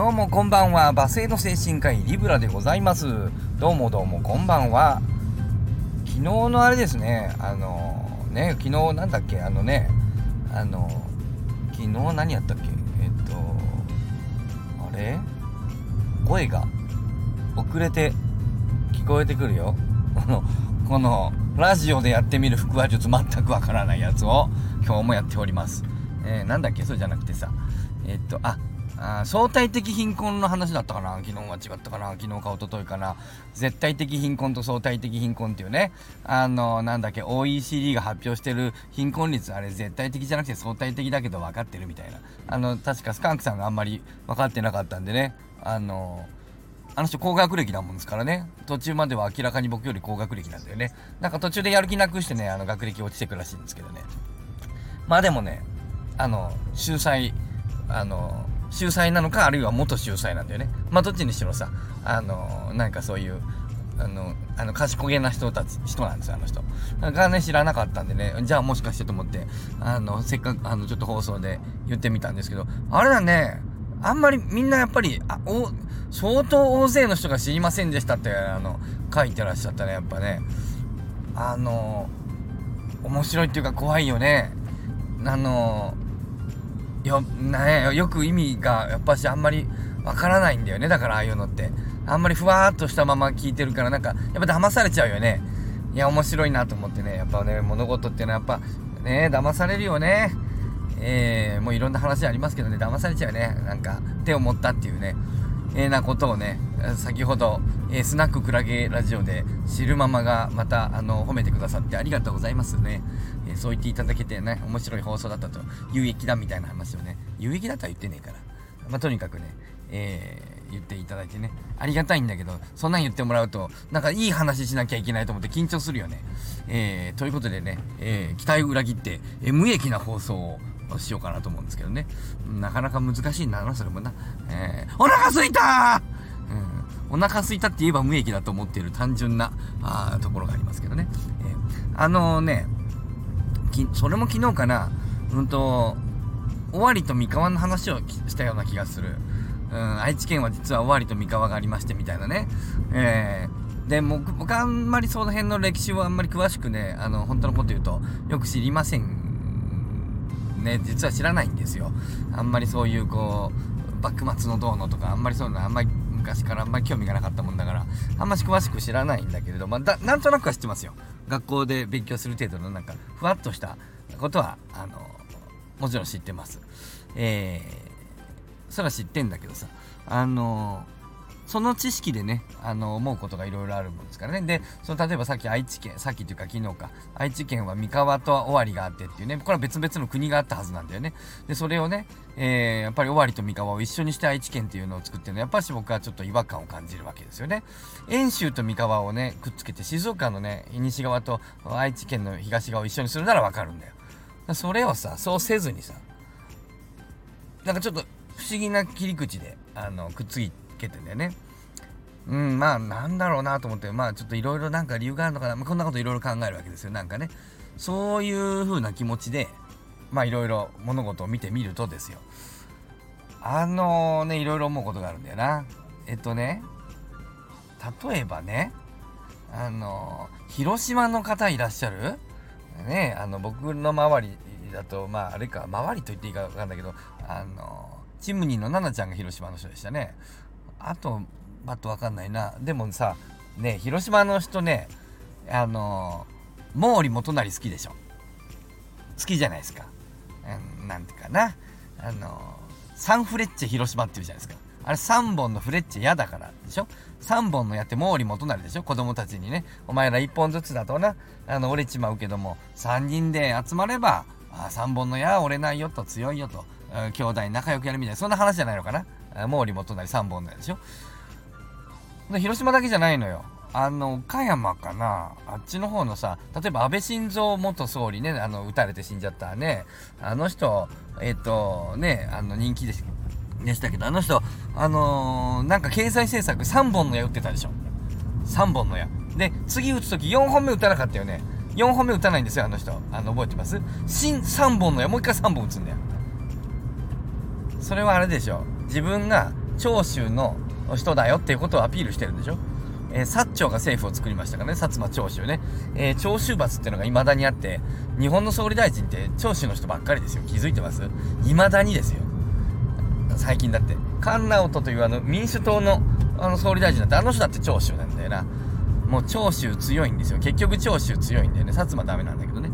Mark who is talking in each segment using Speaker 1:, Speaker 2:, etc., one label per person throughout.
Speaker 1: どうもこんばんは、バスへの精神科医リブラでございます。どうもどうもこんばんは。昨日のあれですね、あのね、昨日なんだっけ、あのね、あの昨日何やったっけ、えっと、あれ？声が遅れて聞こえてくるよ。この、この、ラジオでやってみる腹話術全くわからないやつを今日もやっております。えー、なんだっけ？そうじゃなくてさ、えっと、あ、あ相対的貧困の話だったかな。昨日は違ったかな。昨日か一昨日かな。絶対的貧困と相対的貧困っていうね。あのなんだっけ OECD が発表してる貧困率あれ絶対的じゃなくて相対的だけど分かってるみたいな。あの確かスカンクさんがあんまり分かってなかったんでね。あのあの人高学歴なもんですからね。途中までは明らかに僕より高学歴なんだよね。なんか途中でやる気なくしてねあの学歴落ちてくらしいんですけどね。まあでもねあの秀才あの秀才なのかあるいは元秀才なんだよね。まあどっちにしろさあのなんかそういうあのあの賢げな人たち人なんですよあの人。がね知らなかったんでねじゃあもしかしてと思ってあのせっかくあのちょっと放送で言ってみたんですけどあれだねあんまりみんなやっぱりあお相当大勢の人が知りませんでしたってあの書いてらっしゃったねやっぱね。あの面白いっていうか怖いよね。あのよ,、ね、よく意味がやっぱしあんまりわからないんだよね。だからああいうのって。あんまりふわーっとしたまま聞いてるからなんかやっぱ騙されちゃうよね。いや面白いなと思ってね。やっぱね物事っていうのはやっぱね騙されるよね。えー、もういろんな話ありますけどね。騙されちゃうね。なんか手を持ったっていうね。えー、なことをね先ほど、えー、スナッククラゲラジオで知るママがまたあの褒めてくださってありがとうございますね、えー、そう言っていただけてね面白い放送だったと有益だみたいな話をね有益だとは言ってねえから。まあ、とにかくね、えー、言っていただいてね。ありがたいんだけどそんなん言ってもらうとなんかいい話しなきゃいけないと思って緊張するよね、えー、ということでね、え、期待を裏切って、え無益な放送をしようかなと思うんですけどね。なかなか難しいんだなそれもな、えー、お腹すいたうん、お腹すいたって言えば無益だと思っている単純なあところがありますけどね。えー、あのー、ね、きそれも昨日かな、うんと、尾張と三河の話をしたような気がする。うん、愛知県は実は尾張と三河がありましてみたいなね。えー、で、僕あんまりその辺の歴史をあんまり詳しくね、あの、本当のこと言うと、よく知りません。ね、実は知らないんですよ。あんまりそういうこう、幕末のどうのとか、あんまりそういうのあんまり昔からあんまり興味がなかったもんだからあんまし詳しく知らないんだけれどまあ、なんとなくは知ってますよ学校で勉強する程度のなんかふわっとしたことはあのもちろん知ってます。えー、それは知ってんだけどさあのーその知識でね、あの、思うことがいろいろあるもんですからね。で、その例えばさっき愛知県、さっきというか昨日か、愛知県は三河と尾張があってっていうね、これは別々の国があったはずなんだよね。で、それをね、えー、やっぱり尾張と三河を一緒にして愛知県っていうのを作ってるのはやっぱし僕はちょっと違和感を感じるわけですよね。遠州と三河をね、くっつけて静岡のね、西側と愛知県の東側を一緒にするならわかるんだよ。それをさ、そうせずにさ、なんかちょっと不思議な切り口で、あの、くっついてけてんだよね。うん、まあなんだろうなと思って、まあちょっといろいろなんか理由があるのかな、まあ、こんなこといろいろ考えるわけですよ。なんかね、そういう風な気持ちで、まあいろいろ物事を見てみるとですよ。あのー、ね、いろいろ思うことがあるんだよな。えっとね、例えばね、あのー、広島の方いらっしゃる？ね、あの、僕の周りだと、まああれか、周りと言っていいかわかんないけど、あのー、チムニーのナナちゃんが広島の人でしたね。あと、パッとわかんないな。でもさ、ね、広島の人ね、あの、毛利元就好きでしょ。好きじゃないですか。うん、なんていうかな。あの、サンフレッチェ広島って言うじゃないですか。あれ3本のフレッチェ嫌だからでしょ ?3 本のやって毛利元就でしょ子供たちにね。お前ら1本ずつだとな、あの、折れちまうけども、3人で集まれば、あ3本の矢折れないよと強いよと、兄弟仲良くやるみたいな、そんな話じゃないのかな毛利元就3本の矢でしょ？で広島だけじゃないのよ。あの、岡山かな？あっちの方のさ、例えば安倍晋三元総理ね、あの、撃たれて死んじゃったね。あの人、えっ、ー、と、ね、あの、人気ででしたけど、あの人、あのー、なんか経済政策3本の矢打ってたでしょ？3本の矢。で、次打つとき4本目打たなかったよね。4本目打たないんですよ、あの人。あの、覚えてます？新3本の矢、もう一回3本打つんだよ。それはあれでしょ。自分が長州の人だよっていうことをアピールしてるんでしょ？えー、薩長が政府を作りましたからね、薩摩長州ね。えー、長州罰っていうのが未だにあって、日本の総理大臣って長州の人ばっかりですよ。気づいてます？未だにですよ。最近だって。菅直人というあの民主党のあの総理大臣だってあの人だって長州なんだよな。もう長州強いんですよ。結局長州強いんだよね。薩摩ダメなんだけどね。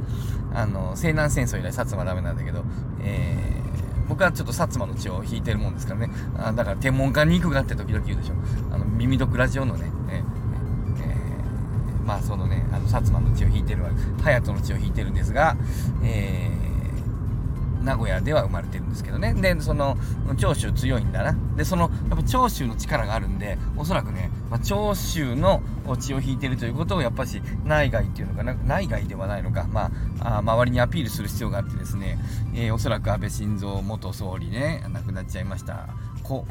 Speaker 1: あの、西南戦争以来薩摩ダメなんだけど、えー、僕はちょっと薩摩の血を引いてるもんですからね。あだから天文館に行くがって時々言うでしょ。あの、耳毒ラジオのね、ええー、まあそのね、あの、薩摩の血を引いてるわ、隼人の血を引いてるんですが、えー、名古屋では生まれてるんですけどね。で、その、長州強いんだな。で、その、やっぱ長州の力があるんで、おそらくね、まあ、長州の血を引いてるということを、やっぱし、内外っていうのかな、内外ではないのか、まあ、あ周りにアピールする必要があってですね、えー、おそらく安倍晋三元総理ね、亡くなっちゃいました。こ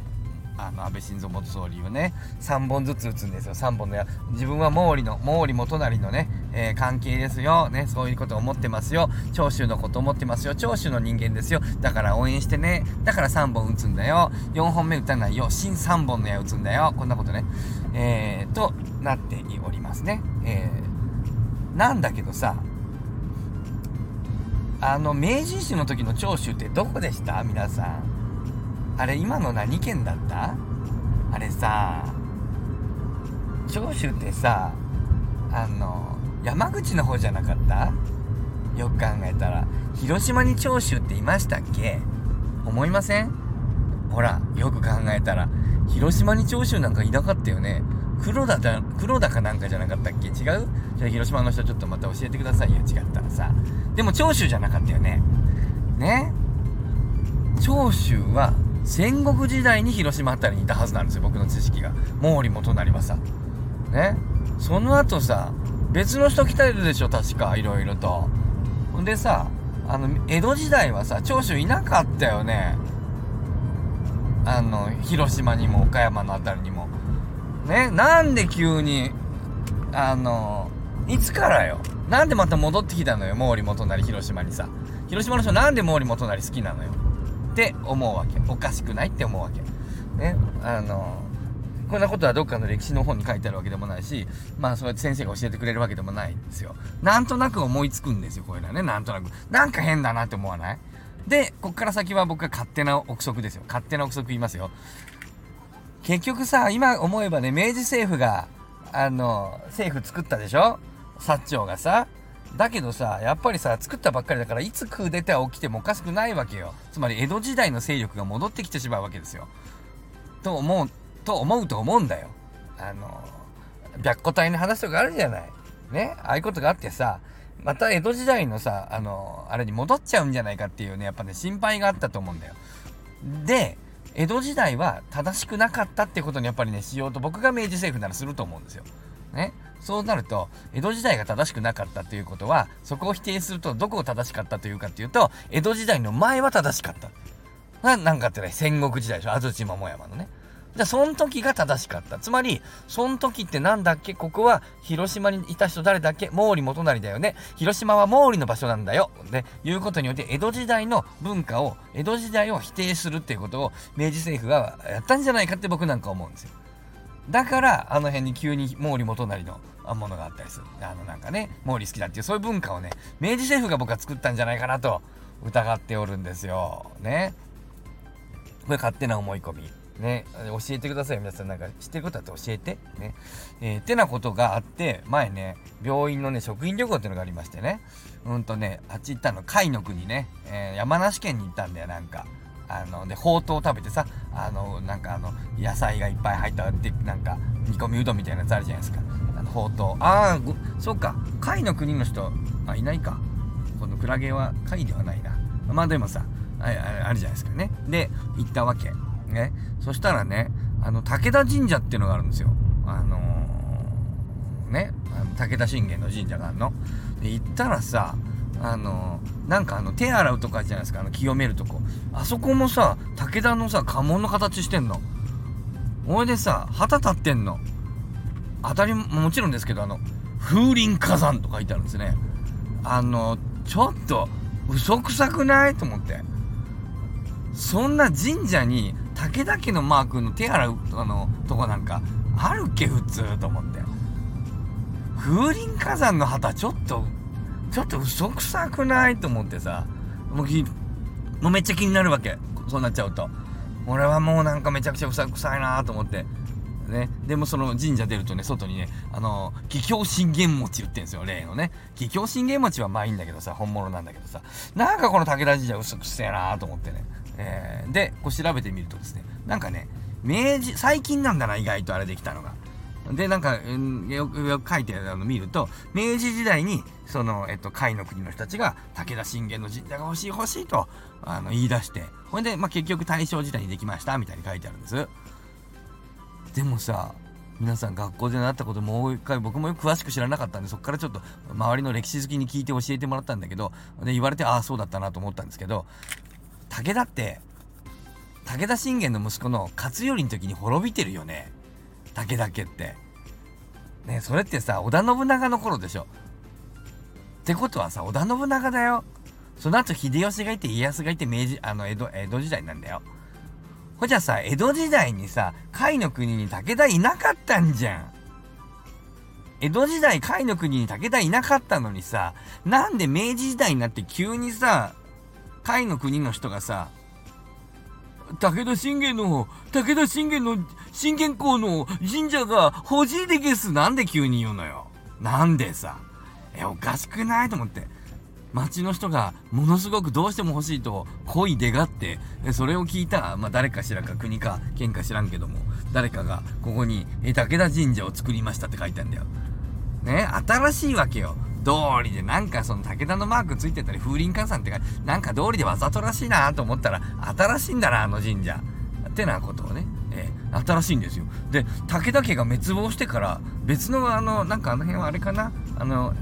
Speaker 1: あの安倍晋三元総理をね3本ずつ打つんですよ3本のや自分は毛利の毛利元就のね、えー、関係ですよ。ねそういうこと思ってますよ。長州のこと思ってますよ。長州の人間ですよ。だから応援してね。だから3本打つんだよ。4本目打たないよ。新3本の矢打つんだよ。こんなことね。えー、となっておりますね。えー、なんだけどさ。あの明治維新の時の長州ってどこでした？皆さん。あれ今の何県だった？あれさ。長州ってさあの山口の方じゃなかった？よく考えたら。広島に長州っていましたっけ？思いません？ほらよく考えたら。広島に長州なんかいなかったよね。黒田だ黒田かなんかじゃなかったっけ？違う？じゃあ広島の人ちょっとまた教えてくださいよ。違ったらさ。でも長州じゃなかったよね。ね？長州は戦国時代に広島辺りにいたはずなんですよ。僕の知識が。毛利元就はさ。ね？その後さ別の人来てるでしょ確かいろいろと。ほんでさあの江戸時代はさ長州いなかったよね。あの広島にも岡山の辺りにも。ねなんで急にあのいつからよ。なんでまた戻ってきたのよ毛利元就広島にさ。広島の人なんで毛利元就好きなのよ。って思うわけ。おかしくないって思うわけ。ねあのこんなことはどっかの歴史の本に書いてあるわけでもないしまあそうやって先生が教えてくれるわけでもないんですよ。なんとなく思いつくんですよこういうのはね。なんとなく。なんか変だなって思わない？でこっから先は僕は勝手な憶測ですよ。勝手な憶測言いますよ。結局さ今思えばね明治政府があの政府作ったでしょ？薩長がさ。だけどさやっぱりさ作ったばっかりだからいつクーデター起きてもおかしくないわけよ。つまり江戸時代の勢力が戻ってきてしまうわけですよ。と思う。と思うと思うんだよ。あの白虎隊の話とかあるじゃない。ね？ああいうことがあってさまた江戸時代のさあのあれに戻っちゃうんじゃないかっていうねやっぱね心配があったと思うんだよ。で江戸時代は正しくなかったってことにやっぱりねしようと僕が明治政府ならすると思うんですよ。ね？そうなると江戸時代が正しくなかったということはそこを否定するとどこを正しかったというかっていうと江戸時代の前は正しかった。ななんかってね戦国時代でしょ？安土桃山のね。じゃその時が正しかった。つまりその時ってなんだっけ？ここは広島にいた人誰だっけ？毛利元就だよね。広島は毛利の場所なんだよ。でいうことによって江戸時代の文化を江戸時代を否定するっていうことを明治政府がやったんじゃないかって僕なんか思うんですよ。だからあの辺に急に毛利元就のものがあったりする。あのなんかね毛利好きだっていうそういう文化をね明治政府が僕は作ったんじゃないかなと疑っておるんですよ。ね。これ勝手な思い込み。ね教えてください皆さんなんか知ってることあって教えて。ね。えー、ってなことがあって前ね病院のね職員旅行っていうのがありましてね。うんとねあっち行ったの甲斐の国ね、えー、山梨県に行ったんだよなんか。あのでほうとう食べてさあのなんかあの野菜がいっぱい入ったでなんか煮込みうどんみたいなやつあるじゃないですか。あのほうとう。ああそうか。甲斐の国の人あいないか。このクラゲは甲斐ではないな。まあでもさああるじゃないですかね。で行ったわけ。ね。そしたらねあの武田神社っていうのがあるんですよ。あのー、ね。あの武田信玄の神社があるの。で行ったらさあのなんかあの手洗うとかじゃないですか。あの清めるとこ。あそこもさ武田のさ家紋の形してんの。おいでさ旗立ってんの。当たりもちろんですけどあの風林火山と書いてあるんですね。あのちょっと嘘くさくない？と思って。そんな神社に武田家のマークの手洗うあのとこなんかあるっけ普通と思って。風林火山の旗ちょっとちょっと嘘くさくないと思ってさ。もうもうめっちゃ気になるわけ。そうなっちゃうと。俺はもうなんかめちゃくちゃうさくさいなと思って。ね、でもその神社出るとね外にねあの桔梗信玄餅売ってんですよ例のね。桔梗信玄餅はまあいいんだけどさ本物なんだけどさ。なんかこの武田神社薄くせえなと思ってね、えー、でこう調べてみるとですねなんかね明治最近なんだな意外とあれできたのが。でなんか、よくよく書いてあるの見ると明治時代にその、えっと、甲斐の国の人たちが武田信玄の神社が欲しい欲しいとあの言い出してほんで、まあ、結局大正時代にできましたみたいに書いてあるんです。でもさ皆さん学校で習ったこともう一回僕もよく詳しく知らなかったんでそこからちょっと周りの歴史好きに聞いて教えてもらったんだけどで言われてああそうだったなと思ったんですけど武田って武田信玄の息子の勝頼の時に滅びてるよね。武田家って。ねそれってさ織田信長の頃でしょ。ってことはさ織田信長だよ。その後秀吉がいて家康がいて明治あの江戸江戸時代なんだよ。ほじゃさ、江戸時代にさ、甲斐の国に武田いなかったんじゃん。江戸時代甲斐の国に武田いなかったのにさ、なんで明治時代になって急にさ、甲斐の国の人がさ、武田信玄の、武田信玄の、信玄公の神社が欲しいでゲス。なんで急に言うのよ。なんでさ。え、おかしくないと思って。町の人がものすごくどうしても欲しいと恋でがってそれを聞いた、まあ、誰かしらか国か県か知らんけども誰かがここに武田神社を作りましたって書いてんだよ。ね新しいわけよ。通りでなんかその武田のマークついてたり風林火山ってかなんか通りでわざとらしいなと思ったら新しいんだなあの神社。ってなことをね、えー、新しいんですよ。で武田家が滅亡してから別のあのなんかあの辺はあれかなあの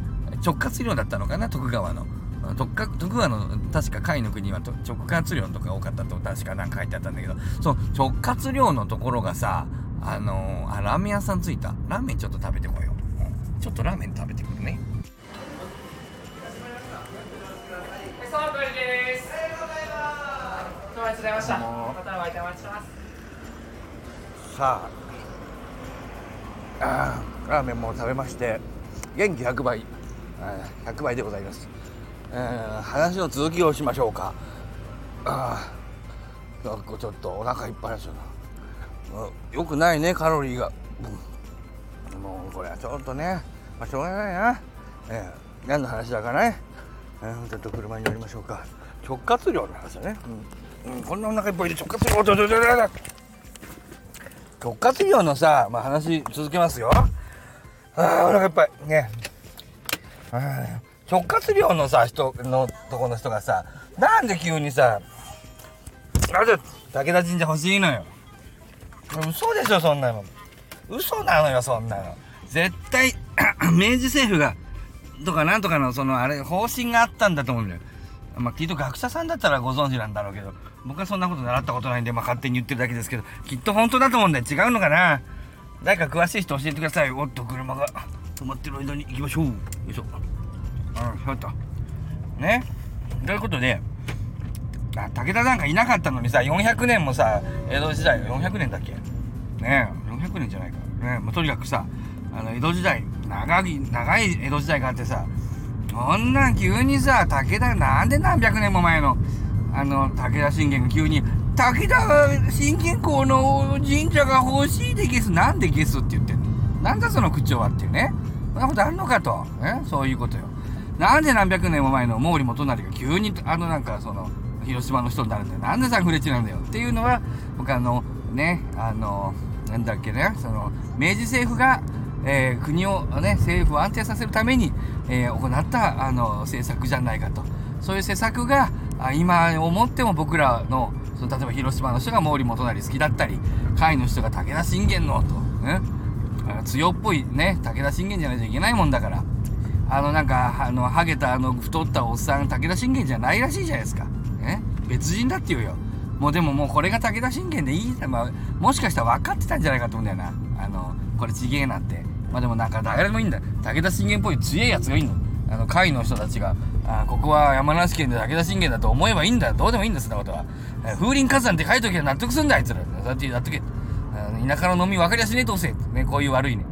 Speaker 1: 直轄領だったのかな徳川の。徳川の確か甲斐の国は直轄領とか多かったと確かなんか書いてあったんだけどその直轄領のところがさあのー、あラーメン屋さん着いたラーメンちょっと食べてこよう、うん、ちょっとラーメン食べてくるねさあ。あラーメンも食べまして元気100倍。100倍でございます。えー、話の続きをしましょうか。ああなんかちょっとお腹いっぱいですよよくないねカロリーが、うん、もうこれはちょっとね、まあ、しょうがないな、えー、何の話だかね、えー、ちょっと車に乗りましょうか。直轄量の話だね、うん、うん、こんなお腹いっぱいで直轄量直轄量のさ、まあ、話続けますよ。ああお腹いっぱい。ね。直轄領のさ人のとこの人がさなんで急にさなぜ武田神社欲しいのよ。嘘でしょそんなの。嘘なのよそんなの。絶対 明治政府がとかなんとかのそのあれ方針があったんだと思うんだよ。まあきっと学者さんだったらご存知なんだろうけど僕はそんなこと習ったことないんで、まあ、勝手に言ってるだけですけどきっと本当だと思うんだよ。違うのかな？誰か詳しい人教えてくださいおっと車が。止まってる間に行きましょう。よいしょ。うんそうとね？ということであ武田なんかいなかったのにさ400年もさ江戸時代400年だっけ？ねえ400年じゃないか。ねもうとにかくさあの江戸時代長い長い江戸時代があってさこんなん急にさ武田なんで何百年も前のあの武田信玄が急に武田信玄公の神社が欲しいでゲスなんでゲスって言ってんの？なんだその口調はっていうね。そんなことあるのかと、ね、そういうことよ。なんで何百年も前の毛利元就が急にあのなんかその広島の人になるんだよ。なんでサンフレッチなんだよ。っていうのは僕あのねあのなんだっけねその明治政府が、えー、国をね政府を安定させるために、えー、行ったあの政策じゃないかと。そういう施策が今思っても僕らのその例えば広島の人が毛利元就好きだったり甲斐の人が武田信玄のとね強っぽいね武田信玄じゃないといけないもんだからあのなんかあのハゲたあの太ったおっさん武田信玄じゃないらしいじゃないですか、ね、別人だって言うよ。もうでももうこれが武田信玄でいい、まあ、もしかしたら分かってたんじゃないかと思うんだよな。あのこれちげえなって。まあでもなんか誰でもいいんだ。武田信玄っぽい強いやつがいいの。あの会の人たちがああここは山梨県で武田信玄だと思えばいいんだ。どうでもいいんだそんなことは。風林火山って書いときゃ納得すんだあいつら。だってやっとけ田舎の飲み分かりやすいねどうせねこういう悪いね。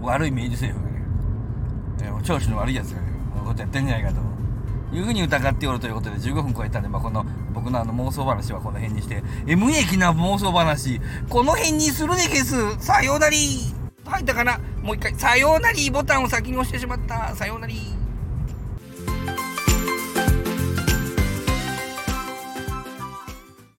Speaker 1: 悪い明治政府がね。調子の悪いやつがねこのことやってんじゃないかと。いうふうに疑っておるということで15分超えたんで、まあ、この僕のあの妄想話はこの辺にして、え無益な妄想話。この辺にするねケスさようなり。入ったかなもう一回さようなりボタンを先に押してしまった。さようなり。